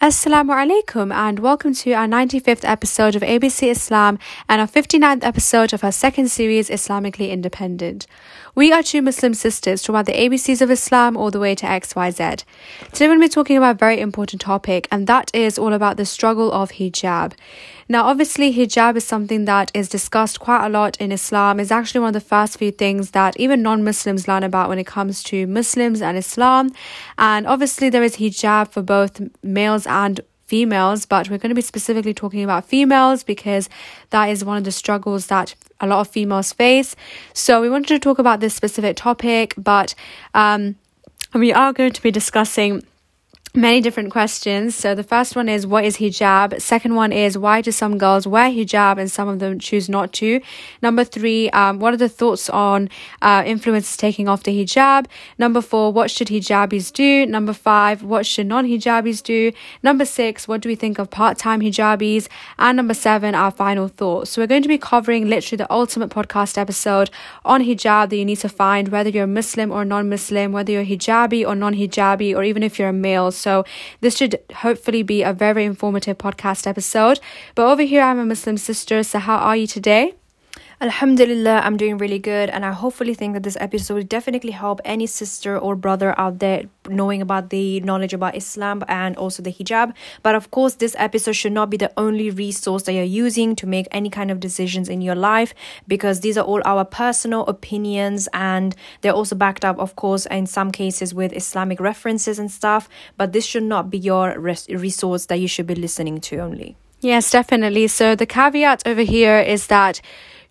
Assalamu alaikum and welcome to our 95th episode of ABC Islam and our 59th episode of our second series Islamically Independent. We are two Muslim sisters talking about the ABCs of Islam all the way to XYZ. Today we're going to be talking about a very important topic and that is all about the struggle of hijab. Now obviously hijab is something that is discussed quite a lot in Islam. It's actually one of the first few things that even non-Muslims learn about when it comes to Muslims and Islam. And obviously there is hijab for both males and females, but we're going to be specifically talking about females because that is one of the struggles that a lot of females face. So we wanted to talk about this specific topic, but um, we are going to be discussing many different questions. So the first one is what is hijab? Second one is why do some girls wear hijab and some of them choose not to? Number three, um, what are the thoughts on uh, influencers taking off the hijab? Number four, what should hijabis do? Number five, what should non-hijabis do? Number six, what do we think of part-time hijabis? And number seven, our final thoughts. So we're going to be covering literally the ultimate podcast episode on hijab that you need to find whether you're Muslim or non-Muslim, whether you're hijabi or non-hijabi, or even if you're a male. So this should hopefully be a very informative podcast episode. But over here, I'm a Muslim sister. So how are you today? Alhamdulillah, I'm doing really good, and I hopefully think that this episode will definitely help any sister or brother out there knowing about the knowledge about Islam and also the hijab. But of course, this episode should not be the only resource that you're using to make any kind of decisions in your life because these are all our personal opinions and they're also backed up, of course, in some cases with Islamic references and stuff. But this should not be your res- resource that you should be listening to only. Yes, definitely. So the caveat over here is that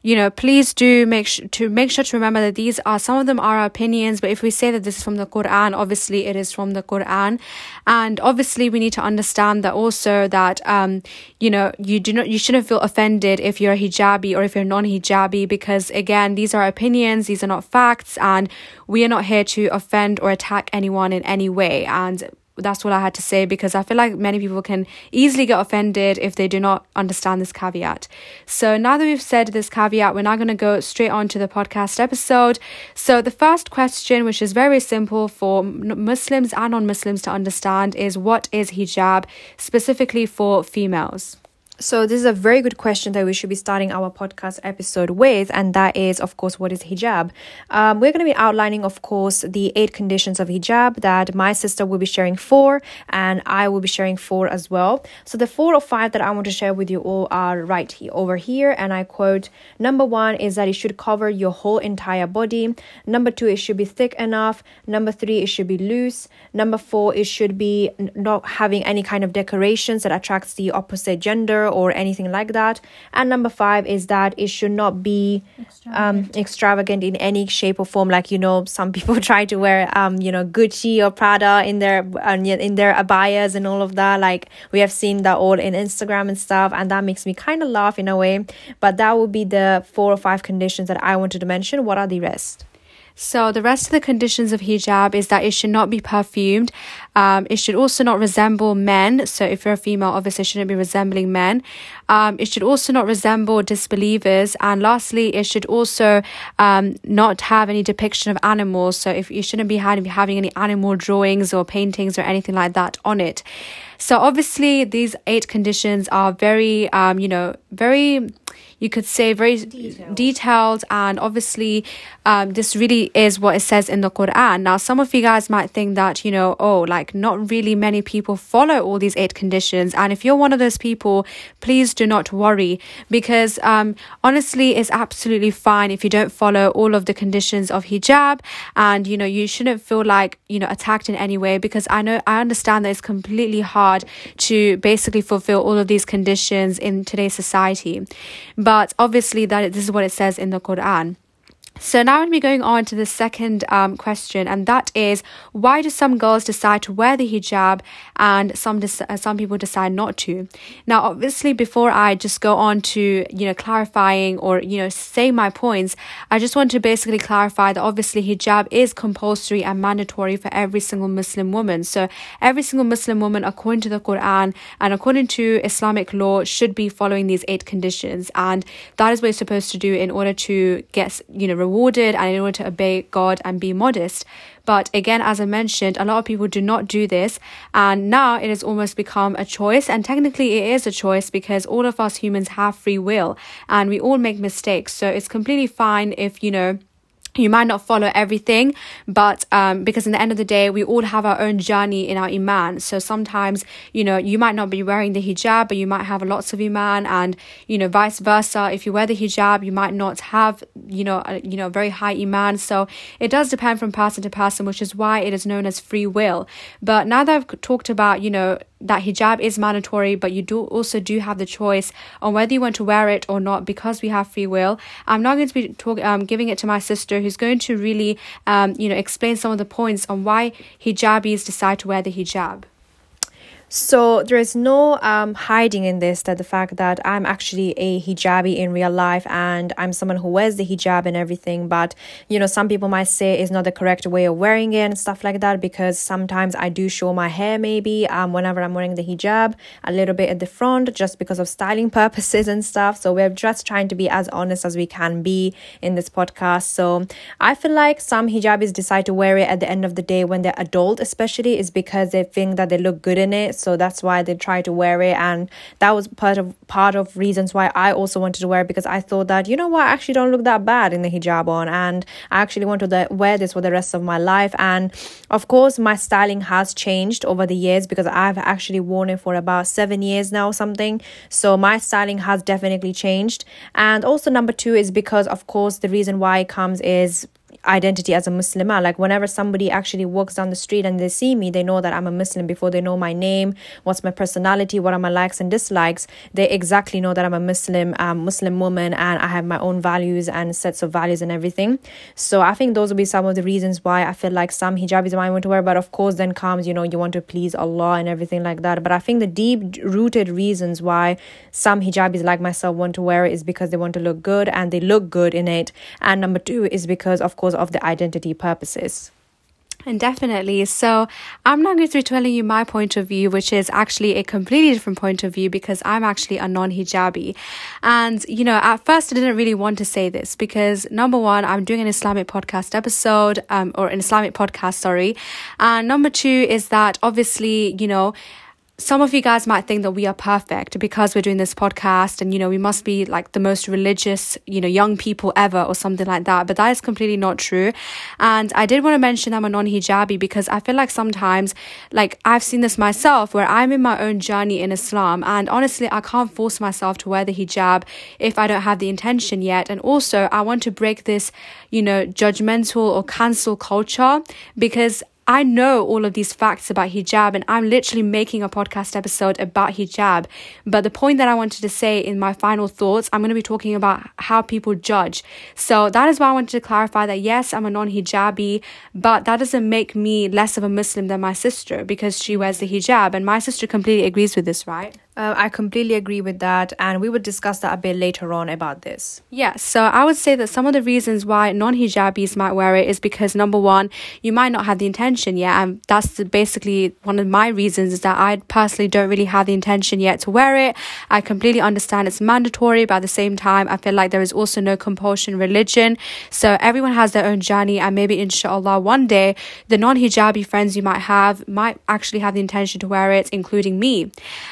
you know, please do make sure to make sure to remember that these are some of them are our opinions, but if we say that this is from the Quran, obviously it is from the Quran, and obviously we need to understand that also that um, you know, you do not you shouldn't feel offended if you're a hijabi or if you're non-hijabi because again, these are opinions, these are not facts, and we are not here to offend or attack anyone in any way, and that's what I had to say because I feel like many people can easily get offended if they do not understand this caveat. So now that we've said this caveat, we're now going to go straight on to the podcast episode. So the first question, which is very simple for Muslims and non-Muslims to understand, is what is hijab specifically for females? So, this is a very good question that we should be starting our podcast episode with, and that is, of course, what is hijab? Um, we're going to be outlining, of course, the eight conditions of hijab that my sister will be sharing four, and I will be sharing four as well. So, the four or five that I want to share with you all are right here, over here, and I quote Number one is that it should cover your whole entire body. Number two, it should be thick enough. Number three, it should be loose. Number four, it should be not having any kind of decorations that attracts the opposite gender or anything like that. And number five is that it should not be extravagant, um, extravagant in any shape or form. Like you know, some people try to wear um, you know Gucci or Prada in their uh, in their abayas and all of that. Like we have seen that all in Instagram and stuff, and that makes me kind of laugh in a way. But that would be the four or five conditions that I wanted to mention. What are the rest? So the rest of the conditions of hijab is that it should not be perfumed. Um, it should also not resemble men. So if you're a female, obviously shouldn't be resembling men. Um, it should also not resemble disbelievers. And lastly, it should also um, not have any depiction of animals. So if you shouldn't be having any animal drawings or paintings or anything like that on it. So obviously these eight conditions are very, um, you know, very you could say very detailed, detailed and obviously um, this really is what it says in the Quran. Now, some of you guys might think that, you know, oh, like not really many people follow all these eight conditions. And if you're one of those people, please do not worry because um, honestly, it's absolutely fine if you don't follow all of the conditions of hijab. And, you know, you shouldn't feel like, you know, attacked in any way because I know, I understand that it's completely hard to basically fulfill all of these conditions in today's society. But obviously, that this is what it says in the Quran. So now we'll be going on to the second um, question, and that is why do some girls decide to wear the hijab and some uh, some people decide not to? Now, obviously, before I just go on to you know clarifying or you know say my points, I just want to basically clarify that obviously hijab is compulsory and mandatory for every single Muslim woman. So every single Muslim woman, according to the Quran and according to Islamic law, should be following these eight conditions, and that is what you're supposed to do in order to get you know rewarded and in order to obey God and be modest. But again, as I mentioned, a lot of people do not do this. And now it has almost become a choice. And technically, it is a choice because all of us humans have free will and we all make mistakes. So it's completely fine if, you know, you might not follow everything but um, because in the end of the day we all have our own journey in our iman. So sometimes you know you might not be wearing the hijab but you might have lots of iman. And you know vice versa if you wear the hijab you might not have you know a, you know very high iman. So it does depend from person to person which is why it is known as free will. But now that i've talked about you know that hijab is mandatory, but you do also do have the choice on whether you want to wear it or not because we have free will. I'm not going to be talk, um, giving it to my sister, who's going to really, um, you know, explain some of the points on why hijabis decide to wear the hijab. So there is no um, hiding in this that the fact that I'm actually a hijabi in real life and I'm someone who wears the hijab and everything. But you know, some people might say it's not the correct way of wearing it and stuff like that because sometimes I do show my hair maybe um, whenever I'm wearing the hijab a little bit at the front just because of styling purposes and stuff. So we're just trying to be as honest as we can be in this podcast. So I feel like some hijabis decide to wear it at the end of the day when they're adult, especially, is because they think that they look good in it so that's why they try to wear it and that was part of part of reasons why I also wanted to wear it because I thought that you know what? I actually don't look that bad in the hijab on and I actually want to wear this for the rest of my life. And of course my styling has changed over the years because I've actually worn it for about 7 years now something. So my styling has definitely changed. And also number 2 is because of course the reason why it comes is identity as a Muslimah. Like whenever somebody actually walks down the street and they see me, they know that I'm a Muslim before they know my name, what's my personality, what are my likes and dislikes. They exactly know that I'm a Muslim, um, Muslim woman, and I have my own values and sets of values and everything. So I think those will be some of the reasons why I feel like some hijabis might want to wear. But of course, then comes you know you want to please Allah and everything like that. But I think the deep rooted reasons why some hijabis like myself want to wear it is because they want to look good and they look good in it. And number two is because of of the identity purposes. And definitely. So, I'm not going to be telling you my point of view, which is actually a completely different point of view because I'm actually a non hijabi. And, you know, at first I didn't really want to say this because number one, I'm doing an Islamic podcast episode, um, or an Islamic podcast, sorry. And number two is that obviously, you know, some of you guys might think that we are perfect because we're doing this podcast and you know we must be like the most religious you know young people ever or something like that but that is completely not true. And i did want to mention i'm a non-hijabi because i feel like sometimes like i've seen this myself where i'm in my own journey in islam and honestly i can't force myself to wear the hijab if i don't have the intention yet. And also i want to break this you know judgmental or cancel culture because I know all of these facts about hijab and I'm literally making a podcast episode about hijab. But the point that I wanted to say in my final thoughts, I'm going to be talking about how people judge. So that is why I wanted to clarify that yes, I'm a non hijabi, but that doesn't make me less of a Muslim than my sister because she wears the hijab. And my sister completely agrees with this, right? Uh, I completely agree with that, and we would discuss that a bit later on about this. Yeah, so I would say that some of the reasons why non hijabis might wear it is because number one, you might not have the intention yet, and that's basically one of my reasons is that I personally don't really have the intention yet to wear it. I completely understand it's mandatory, but at the same time, I feel like there is also no compulsion religion. So everyone has their own journey, and maybe inshallah one day the non hijabi friends you might have might actually have the intention to wear it, including me.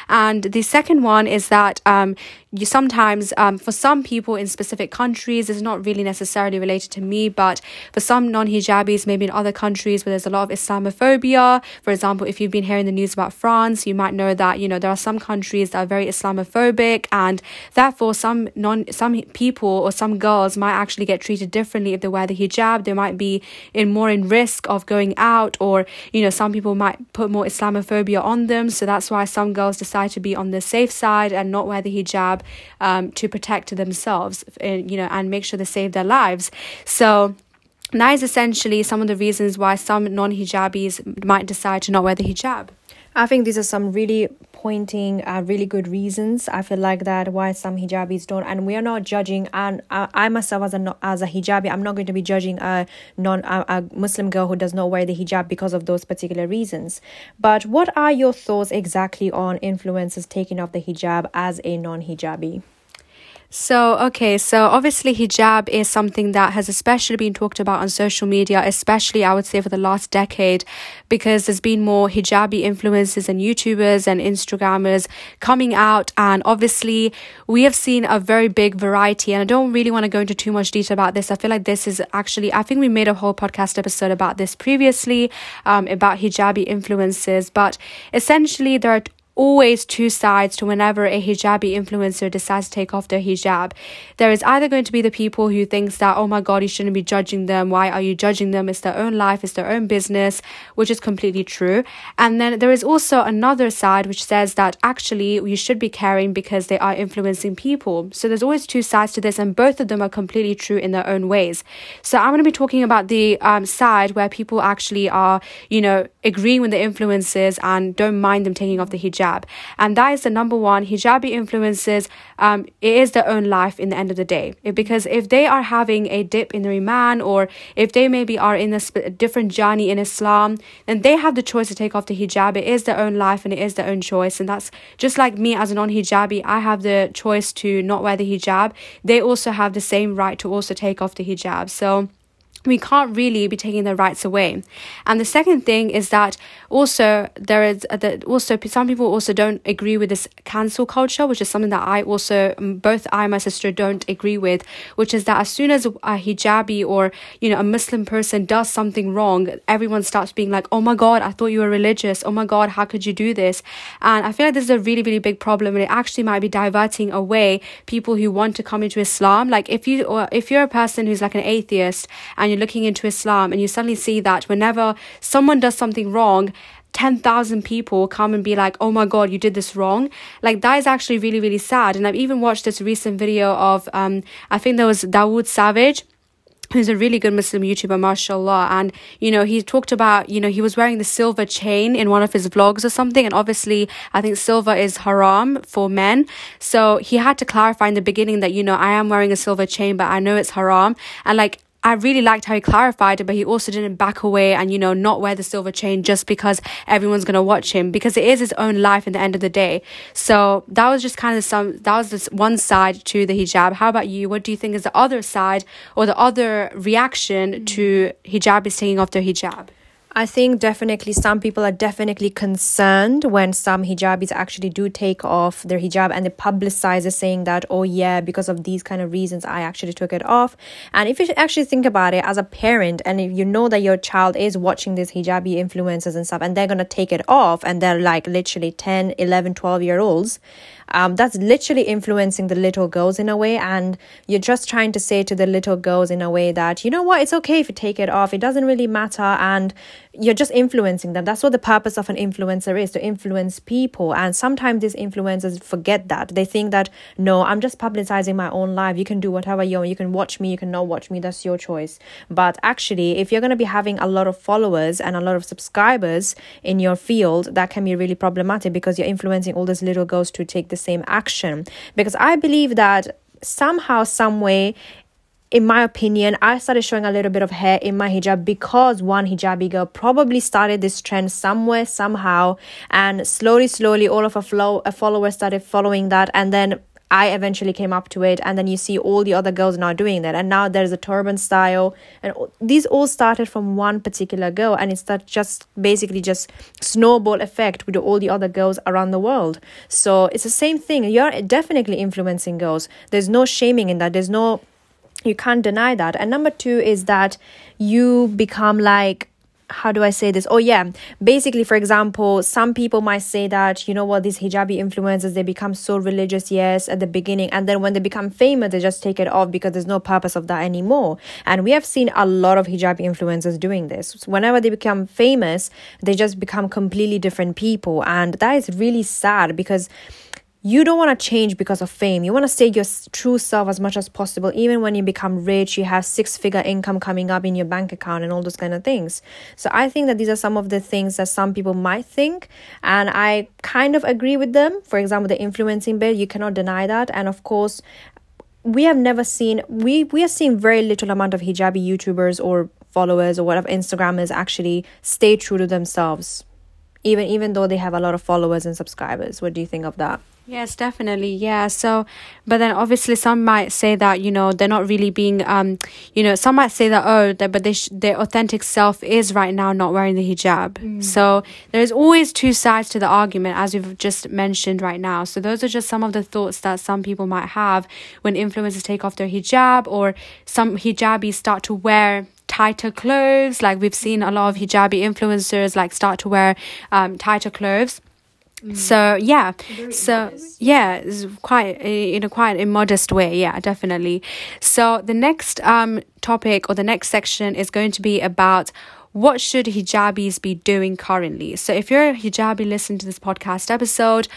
And the second one is that um, you sometimes um, for some people in specific countries it's not really necessarily related to me but for some non-hijabis maybe in other countries where there's a lot of islamophobia for example if you've been hearing the news about france you might know that you know there are some countries that are very islamophobic and therefore some non some people or some girls might actually get treated differently if they wear the hijab. They might be in more in risk of going out or you know some people might put more islamophobia on them. So that's why some girls decide to be on the safe side and not wear the hijab um, to protect themselves, and, you know, and make sure they save their lives. So that is essentially some of the reasons why some non-hijabis might decide to not wear the hijab. I think these are some really pointing uh, really good reasons. I feel like that why some hijabis don't, and we are not judging. And I, I myself as a as a hijabi, I'm not going to be judging a non a, a Muslim girl who does not wear the hijab because of those particular reasons. But what are your thoughts exactly on influencers taking off the hijab as a non hijabi? So, okay, so obviously hijab is something that has especially been talked about on social media, especially I would say for the last decade, because there's been more hijabi influencers and YouTubers and Instagrammers coming out. And obviously, we have seen a very big variety. And I don't really want to go into too much detail about this. I feel like this is actually, I think we made a whole podcast episode about this previously, um, about hijabi influencers. But essentially, there are always two sides to whenever a hijabi influencer decides to take off their hijab. There is either going to be the people who thinks that, oh my God, you shouldn't be judging them. Why are you judging them? It's their own life. It's their own business, which is completely true. And then there is also another side which says that actually you should be caring because they are influencing people. So there's always two sides to this and both of them are completely true in their own ways. So I'm going to be talking about the um, side where people actually are, you know, agreeing with the influencers and don't mind them taking off the hijab hijab. And that is the number one. Hijabi influences, um, it is their own life in the end of the day. because if they are having a dip in their iman or if they maybe are in a sp- different journey in Islam, then they have the choice to take off the hijab. It is their own life and it is their own choice. And that's just like me as a non hijabi, I have the choice to not wear the hijab. They also have the same right to also take off the hijab. So, we can't really be taking their rights away. And the second thing is that also there is uh, that also some people also don't agree with this cancel culture, which is something that I also both I and my sister don't agree with, which is that as soon as a hijabi or you know a Muslim person does something wrong, everyone starts being like, "Oh my God, I thought you were religious. Oh my God, how could you do this?" And I feel like this is a really really big problem, and it actually might be diverting away people who want to come into Islam. Like if you or if you're a person who's like an atheist and you you're looking into Islam and you suddenly see that whenever someone does something wrong, 10,000 people come and be like, oh my God, you did this wrong. Like, that is actually really, really sad. And I've even watched this recent video of, um, I think there was Dawood Savage who's a really good Muslim YouTuber, mashallah. And, you know, he talked about, you know, he was wearing the silver chain in one of his vlogs or something. And obviously, I think silver is haram for men. So he had to clarify in the beginning that, you know, I am wearing a silver chain, but I know it's haram. And like, I really liked how he clarified it, but he also didn't back away and, you know, not wear the silver chain just because everyone's going to watch him because it is his own life in the end of the day. So that was just kind of some, that was this one side to the hijab. How about you? What do you think is the other side or the other reaction to hijab is taking off their hijab? I think definitely some people are definitely concerned when some hijabis actually do take off their hijab and they publicize it saying that, oh yeah, because of these kind of reasons, I actually took it off. And if you actually think about it as a parent and if you know that your child is watching these hijabi influencers and stuff and they're going to take it off and they're like literally 10, 11, 12 year olds, um, that's literally influencing the little girls in a way. And you're just trying to say to the little girls in a way that, you know what, it's okay if you take it off. It doesn't really matter. And you're just influencing them. That's what the purpose of an influencer is to influence people. And sometimes these influencers forget that. They think that, no, I'm just publicizing my own life. You can do whatever you want. You can watch me, you can not watch me. That's your choice. But actually, if you're going to be having a lot of followers and a lot of subscribers in your field, that can be really problematic because you're influencing all these little girls to take the same action. Because I believe that somehow, some way, in my opinion, I started showing a little bit of hair in my hijab because one hijabi girl probably started this trend somewhere, somehow, and slowly, slowly, all of her flow, a followers started following that, and then I eventually came up to it, and then you see all the other girls now doing that, and now there's a turban style, and these all started from one particular girl, and it's that just basically just snowball effect with all the other girls around the world. So it's the same thing. You're definitely influencing girls. There's no shaming in that. There's no you can't deny that and number two is that you become like how do I say this? Oh, yeah. Basically, for example, some people might say that, you know what, these hijabi influencers, they become so religious, yes, at the beginning. And then when they become famous, they just take it off because there's no purpose of that anymore. And we have seen a lot of hijabi influencers doing this. So whenever they become famous, they just become completely different people. And that is really sad because you don't want to change because of fame. You want to stay your true self as much as possible, even when you become rich, you have six figure income coming up in your bank account and all those kind of things. So I think that these are some of the things that some people might think, and I kind of agree with them. For example, the influencing bit, you cannot deny that. And of course, we have never seen we we are seeing very little amount of hijabi YouTubers or followers or whatever Instagrammers actually stay true to themselves even even though they have a lot of followers and subscribers what do you think of that Yes, definitely. Yeah. So, but then obviously some might say that you know they're not really being um you know some might say that oh that but they sh- their authentic self is right now not wearing the hijab. Mm. So there's always two sides to the argument as we've just mentioned right now. So those are just some of the thoughts that some people might have when influencers take off their hijab or some hijabis start to wear tighter clothes like we've seen a lot of hijabi influencers like start to wear um, tighter clothes Mm. So yeah, so yeah, quite in a quite immodest way. Yeah, definitely. So the next um topic or the next section is going to be about what should hijabis be doing currently? So, if you're a hijabi listening to this podcast episode,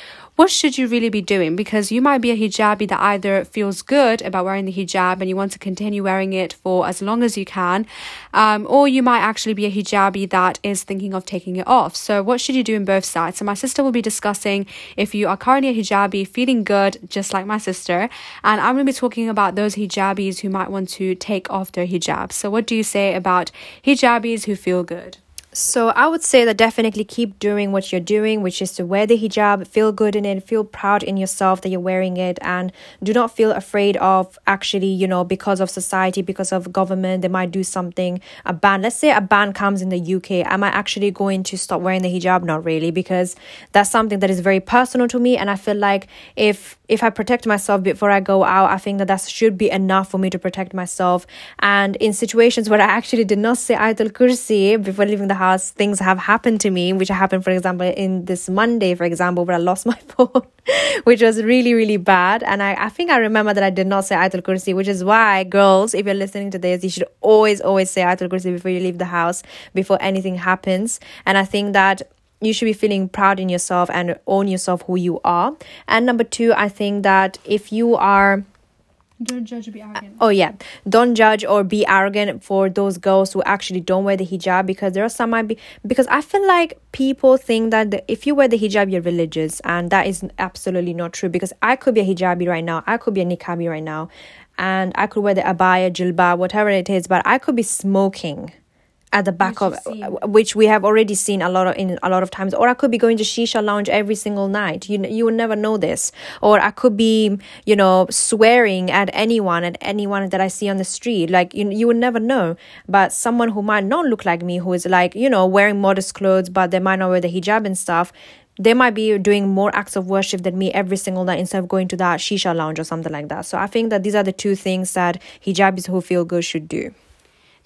what should you really be doing? Because you might be a hijabi that either feels good about wearing the hijab and you want to continue wearing it for as long as you can, um, or you might actually be a hijabi that is thinking of taking it off. So, what should you do in both sides? So, my sister will be discussing if you are currently a hijabi feeling good, just like my sister, and I'm going to be talking about those hijabis who might want to take off their hijab. So, what do you say about hijabis who feel good? So I would say that definitely keep doing what you're doing, which is to wear the hijab, feel good in it, feel proud in yourself that you're wearing it, and do not feel afraid of actually, you know, because of society, because of government, they might do something, a ban. Let's say a ban comes in the UK. Am I actually going to stop wearing the hijab? Not really, because that's something that is very personal to me. And I feel like if if I protect myself before I go out, I think that that should be enough for me to protect myself. And in situations where I actually did not say Ayatul Kursi before leaving the things have happened to me, which happened, for example, in this Monday, for example, where I lost my phone, which was really, really bad. And I, I think I remember that I did not say Ayatul Kursi, which is why, girls, if you're listening to this, you should always, always say Ayatul Kursi before you leave the house, before anything happens. And I think that you should be feeling proud in yourself and own yourself who you are. And number two, I think that if you are don't judge or be arrogant. Oh yeah, don't judge or be arrogant for those girls who actually don't wear the hijab because there are some might be because I feel like people think that the, if you wear the hijab you're religious and that is absolutely not true because I could be a hijabi right now, I could be a niqabi right now, and I could wear the abaya, jilbab, whatever it is, but I could be smoking at the back which of which we have already seen a lot of in a lot of times. Or i could be going to shisha lounge every single night. You you would never know this. Or i could be you know swearing at anyone at anyone that i see on the street. Like you, you would never know. But someone who might not look like me who is like you know wearing modest clothes but they might not wear the hijab and stuff they might be doing more acts of worship than me every single night instead of going to that shisha lounge or something like that. So i think that these are the two things that hijabis who feel good should do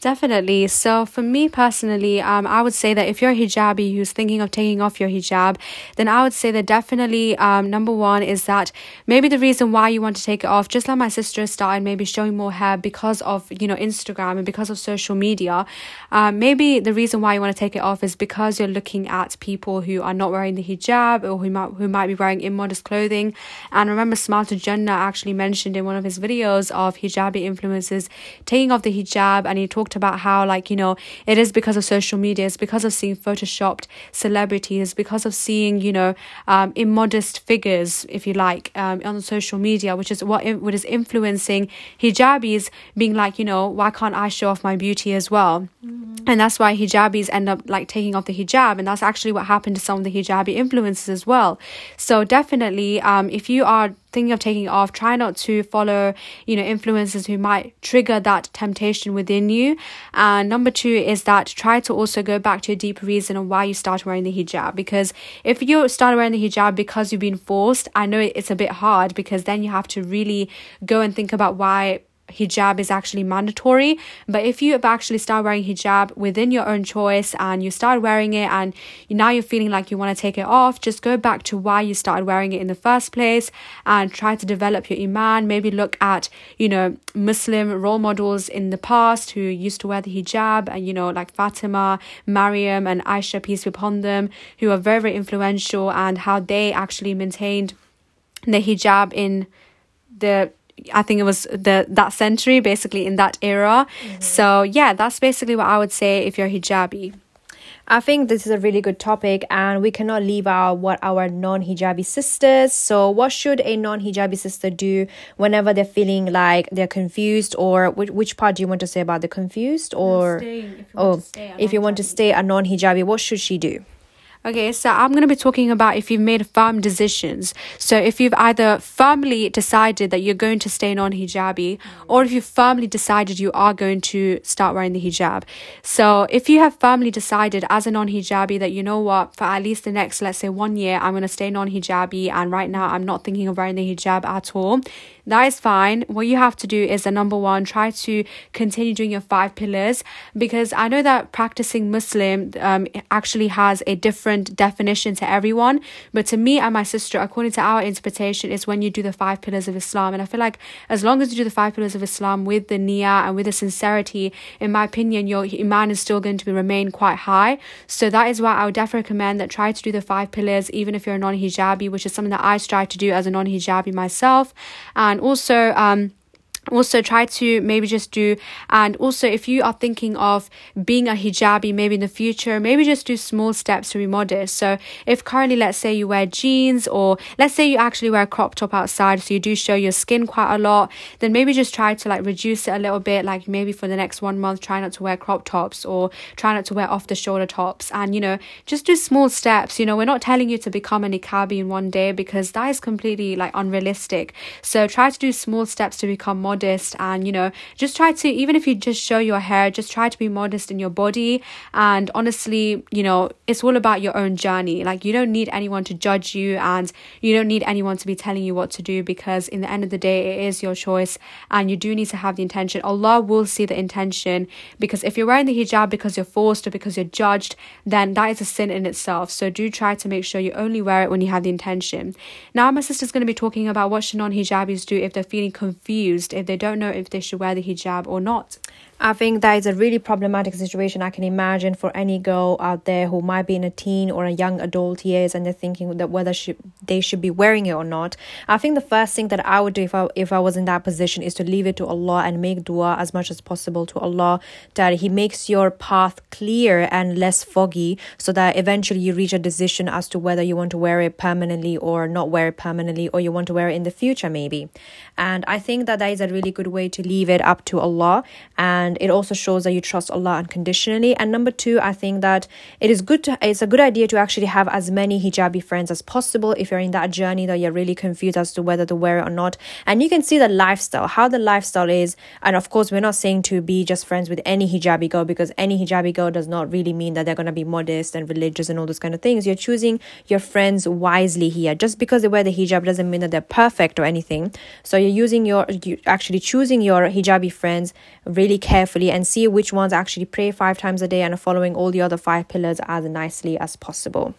Definitely. So, for me personally, um, I would say that if you're a hijabi who's thinking of taking off your hijab, then I would say that definitely um, number one is that maybe the reason why you want to take it off, just like my sister started maybe showing more hair because of you know Instagram and because of social media. Um, maybe the reason why you want to take it off is because you're looking at people who are not wearing the hijab or who might who might be wearing immodest clothing. And remember, to Jannah actually mentioned in one of his videos of hijabi influencers taking off the hijab, and he talked talked about how, like, you know, it is because of social media, it's because of seeing photoshopped celebrities, it's because of seeing, you know, um, immodest figures, if you like, um, on social media, which is what, what is influencing hijabis being like, you know, why can't I show off my beauty as well? Mm-hmm. And that's why hijabis end up like taking off the hijab. And that's actually what happened to some of the hijabi influencers as well. So definitely, um, if you are thinking of taking off, try not to follow, you know, influencers who might trigger that temptation within you. And number two is that try to also go back to a deep reason on why you started wearing the hijab. Because if you started wearing the hijab because you've been forced, I know it's a bit hard because then you have to really go and think about why hijab is actually mandatory. But if you have actually start wearing hijab within your own choice and you start wearing it and now you're feeling like you want to take it off, just go back to why you started wearing it in the first place and try to develop your iman. Maybe look at, you know, Muslim role models in the past who used to wear the hijab and, you know, like Fatima, Mariam, and Aisha, peace be upon them, who are very, very influential and how they actually maintained the hijab in the I think it was the that century, basically in that era. Mm-hmm. So yeah, that's basically what I would say if you're hijabi. I think this is a really good topic, and we cannot leave out what our non hijabi sisters. So, what should a non hijabi sister do whenever they're feeling like they're confused, or which, which part do you want to say about the confused, or if oh, if you want to stay a non hijabi, what should she do? Okay, so I'm going to be talking about if you've made firm decisions. So if you've either firmly decided that you're going to stay non hijabi, or if you've firmly decided you are going to start wearing the hijab. So if you have firmly decided as a non hijabi that you know what, for at least the next, let's say, one year, I'm going to stay non hijabi, and right now I'm not thinking of wearing the hijab at all, that is fine. What you have to do is the number one, try to continue doing your five pillars because I know that practicing Muslim um, actually has a different definition to everyone. But to me and my sister, according to our interpretation, is when you do the five pillars of Islam. And I feel like as long as you do the five pillars of Islam with the niyyah and with the sincerity, in my opinion, your iman is still going to be, remain quite high. So that is why I would definitely recommend that try to do the five pillars, even if you're a non-hijabi, which is something that I strive to do as a non-hijabi myself. And also, um, also try to maybe just do and also if you are thinking of being a hijabi maybe in the future maybe just do small steps to be modest. So if currently let's say you wear jeans or let's say you actually wear a crop top outside so you do show your skin quite a lot then maybe just try to like reduce it a little bit like maybe for the next one month try not to wear crop tops or try not to wear off the shoulder tops. And you know just do small steps. You know we're not telling you to become a niqabi in one day because that is completely like unrealistic. So try to do small steps to become modest modest and you know just try to even if you just show your hair just try to be modest in your body. And honestly you know it's all about your own journey. Like you don't need anyone to judge you and you don't need anyone to be telling you what to do because in the end of the day it is your choice and you do need to have the intention. Allah will see the intention because if you're wearing the hijab because you're forced or because you're judged then that is a sin in itself. So do try to make sure you only wear it when you have the intention. Now my sister's going to be talking about what should non-hijabis do if they're feeling confused if they don't know if they should wear the hijab or not. I think that is a really problematic situation I can imagine for any girl out there who might be in a teen or a young adult years and they're thinking that whether should, they should be wearing it or not. I think the first thing that I would do if I if I was in that position is to leave it to Allah and make dua as much as possible to Allah that He makes your path clear and less foggy so that eventually you reach a decision as to whether you want to wear it permanently or not wear it permanently or you want to wear it in the future maybe. And I think that that is a really good way to leave it up to Allah and and it also shows that you trust Allah unconditionally. And number two, I think that it is good to it's a good idea to actually have as many hijabi friends as possible if you're in that journey that you're really confused as to whether to wear it or not. And you can see the lifestyle, how the lifestyle is. And of course, we're not saying to be just friends with any hijabi girl because any hijabi girl does not really mean that they're gonna be modest and religious and all those kind of things. You're choosing your friends wisely here. Just because they wear the hijab doesn't mean that they're perfect or anything. So you're using your you actually choosing your hijabi friends really carefully carefully and see which ones actually pray five times a day and are following all the other five pillars as nicely as possible.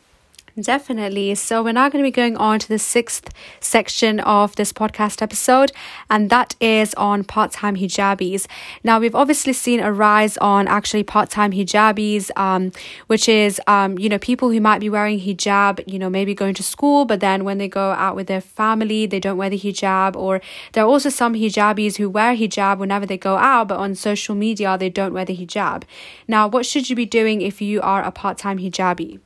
Definitely. So, we're now going to be going on to the sixth section of this podcast episode, and that is on part time hijabis. Now, we've obviously seen a rise on actually part time hijabis, um, which is, um, you know, people who might be wearing hijab, you know, maybe going to school, but then when they go out with their family, they don't wear the hijab. Or there are also some hijabis who wear hijab whenever they go out, but on social media, they don't wear the hijab. Now, what should you be doing if you are a part time hijabi?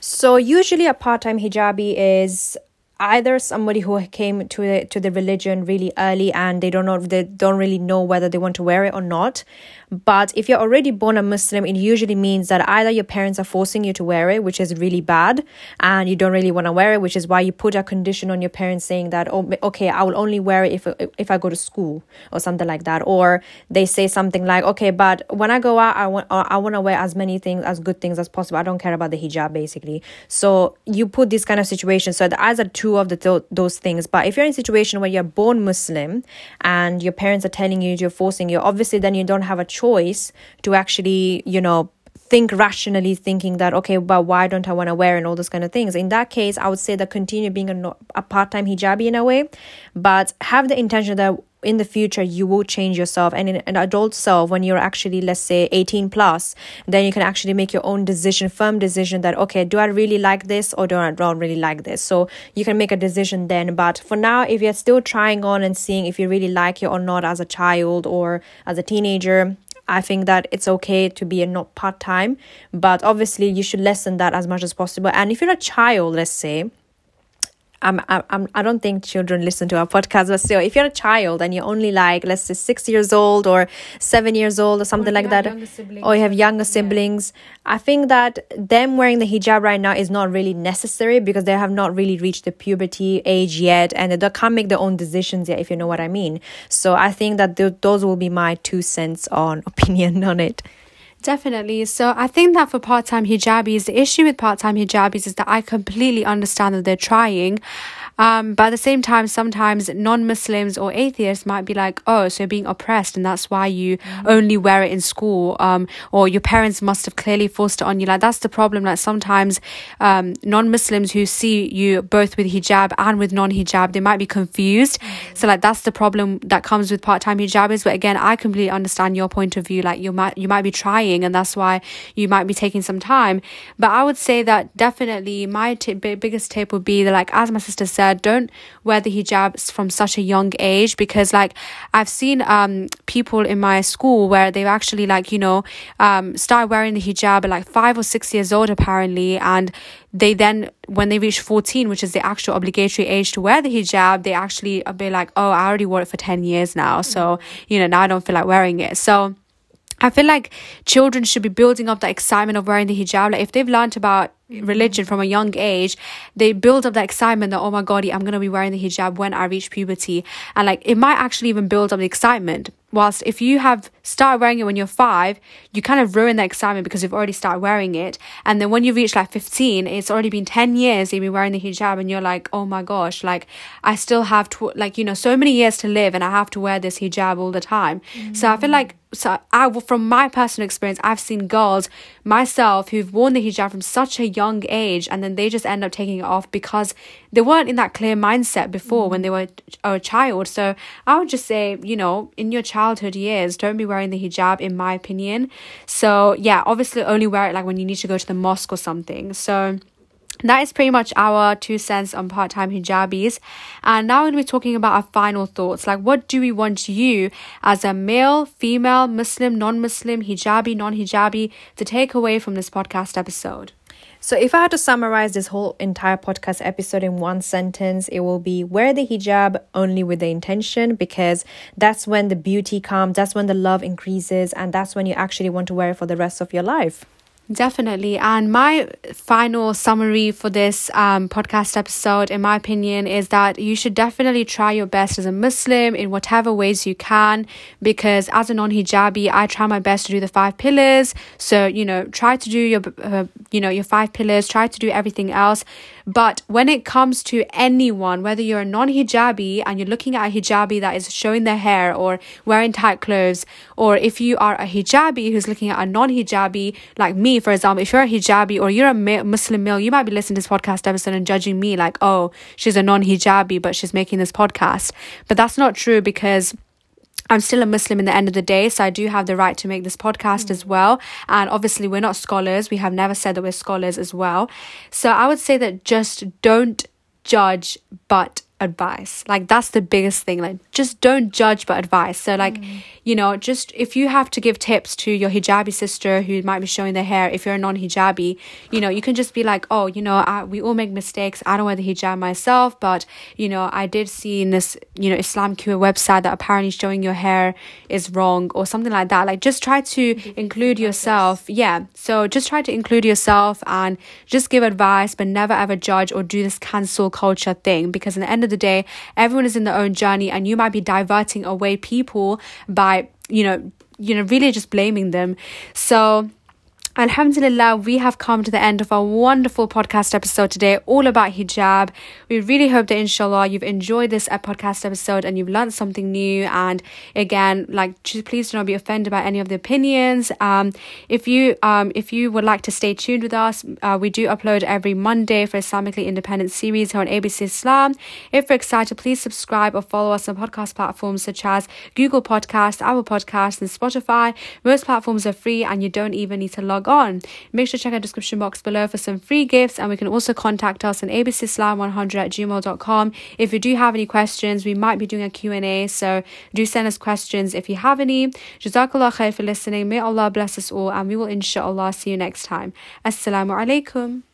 So usually a part-time hijabi is either somebody who came to the, to the religion really early and they don't know they don't really know whether they want to wear it or not but if you're already born a muslim it usually means that either your parents are forcing you to wear it which is really bad and you don't really want to wear it which is why you put a condition on your parents saying that oh okay i will only wear it if if i go to school or something like that. Or they say something like okay but when i go out i want i want to wear as many things as good things as possible. I don't care about the hijab basically. So you put this kind of situation so the eyes are two of the th- those things. But if you're in a situation where you're born Muslim and your parents are telling you, you're forcing you, obviously then you don't have a choice to actually, you know, think rationally thinking that okay but why don't i want to wear and all those kind of things? In that case i would say that continue being a, a part-time hijabi in a way but have the intention that in the future you will change yourself. And in an adult self when you're actually let's say 18 plus then you can actually make your own decision firm decision that okay do i really like this or do i don't really like this? So you can make a decision then but for now if you're still trying on and seeing if you really like it or not as a child or as a teenager I think that it's okay to be a not part time, but obviously you should lessen that as much as possible. And if you're a child, let's say, I'm, I'm, I don't think children listen to our podcast, but still, if you're a child and you're only like, let's say, six years old or seven years old or something or like that, or you have younger siblings, yeah. I think that them wearing the hijab right now is not really necessary because they have not really reached the puberty age yet and they can't make their own decisions yet, if you know what I mean. So I think that th- those will be my two cents on opinion on it. Definitely. So I think that for part time hijabis, the issue with part time hijabis is that I completely understand that they're trying. Um, but at the same time, sometimes non Muslims or atheists might be like, oh, so you're being oppressed, and that's why you mm-hmm. only wear it in school, um, or your parents must have clearly forced it on you. Like, that's the problem. Like, sometimes um, non Muslims who see you both with hijab and with non hijab, they might be confused. Mm-hmm. So, like, that's the problem that comes with part time hijabis. But again, I completely understand your point of view. Like, you might, you might be trying, and that's why you might be taking some time. But I would say that definitely my t- biggest tip would be that, like, as my sister said, don't wear the hijabs from such a young age because like I've seen um people in my school where they've actually like you know um started wearing the hijab at like five or six years old apparently and they then when they reach 14 which is the actual obligatory age to wear the hijab they actually be like oh i already wore it for 10 years now so you know now i don't feel like wearing it. So I feel like children should be building up the excitement of wearing the hijab. Like if they've learned about religion from a young age, they build up that excitement that, oh my God, I'm going to be wearing the hijab when I reach puberty. And like, it might actually even build up the excitement. Whilst if you have started wearing it when you're five, you kind of ruin that excitement because you've already started wearing it. And then when you reach like 15, it's already been 10 years you've been wearing the hijab and you're like, oh my gosh, like I still have to, like, you know, so many years to live and I have to wear this hijab all the time. Mm-hmm. So I feel like so I, from my personal experience, I've seen girls myself who've worn the hijab from such a young age, and then they just end up taking it off because they weren't in that clear mindset before when they were a child. So I would just say, you know, in your childhood years, don't be wearing the hijab, in my opinion. So yeah, obviously only wear it like when you need to go to the mosque or something. So that is pretty much our two cents on part time hijabis. And now we're going to be talking about our final thoughts. Like, what do we want you as a male, female, Muslim, non Muslim, hijabi, non hijabi to take away from this podcast episode? So, if I had to summarize this whole entire podcast episode in one sentence, it will be wear the hijab only with the intention because that's when the beauty comes, that's when the love increases, and that's when you actually want to wear it for the rest of your life. Definitely. And my final summary for this um, podcast episode, in my opinion, is that you should definitely try your best as a Muslim in whatever ways you can. Because as a non hijabi, I try my best to do the five pillars. So, you know, try to do your, uh, you know, your five pillars, try to do everything else. But when it comes to anyone, whether you're a non hijabi and you're looking at a hijabi that is showing their hair or wearing tight clothes, or if you are a hijabi who's looking at a non hijabi like me, for example, if you're a hijabi or you're a Muslim male, you might be listening to this podcast episode and judging me like, oh, she's a non hijabi, but she's making this podcast. But that's not true because. I'm still a Muslim in the end of the day, so I do have the right to make this podcast mm. as well. And obviously, we're not scholars. We have never said that we're scholars as well. So I would say that just don't judge, but advice. Like that's the biggest thing. Like just don't judge but advice. So like, mm. you know, just if you have to give tips to your hijabi sister who might be showing their hair, if you're a non-hijabi, you know, you can just be like, oh, you know, I, we all make mistakes. I don't wear the hijab myself, but you know, I did see in this, you know, IslamQA website that apparently showing your hair is wrong or something like that. Like just try to include yourself. Yeah. So just try to include yourself and just give advice, but never ever judge or do this cancel culture thing because in the end of the day, everyone is in their own journey and you might be diverting away people by, you know, you know, really just blaming them. So Alhamdulillah, we have come to the end of our wonderful podcast episode today, all about hijab. We really hope that inshallah you've enjoyed this podcast episode and you've learned something new. And again, like please do not be offended by any of the opinions. Um, if you um if you would like to stay tuned with us, uh, we do upload every Monday for Islamically independent series here on ABC Islam. If you're excited, please subscribe or follow us on podcast platforms such as Google Podcast, Apple Podcasts, and Spotify. Most platforms are free and you don't even need to log on. Make sure to check our description box below for some free gifts and we can also contact us on abcislam100 at gmail.com. If you do have any questions, we might be doing a Q&A, so do send us questions if you have any. Jazakallah khair for listening. May Allah bless us all and we will inshallah see you next time. Assalamu alaikum.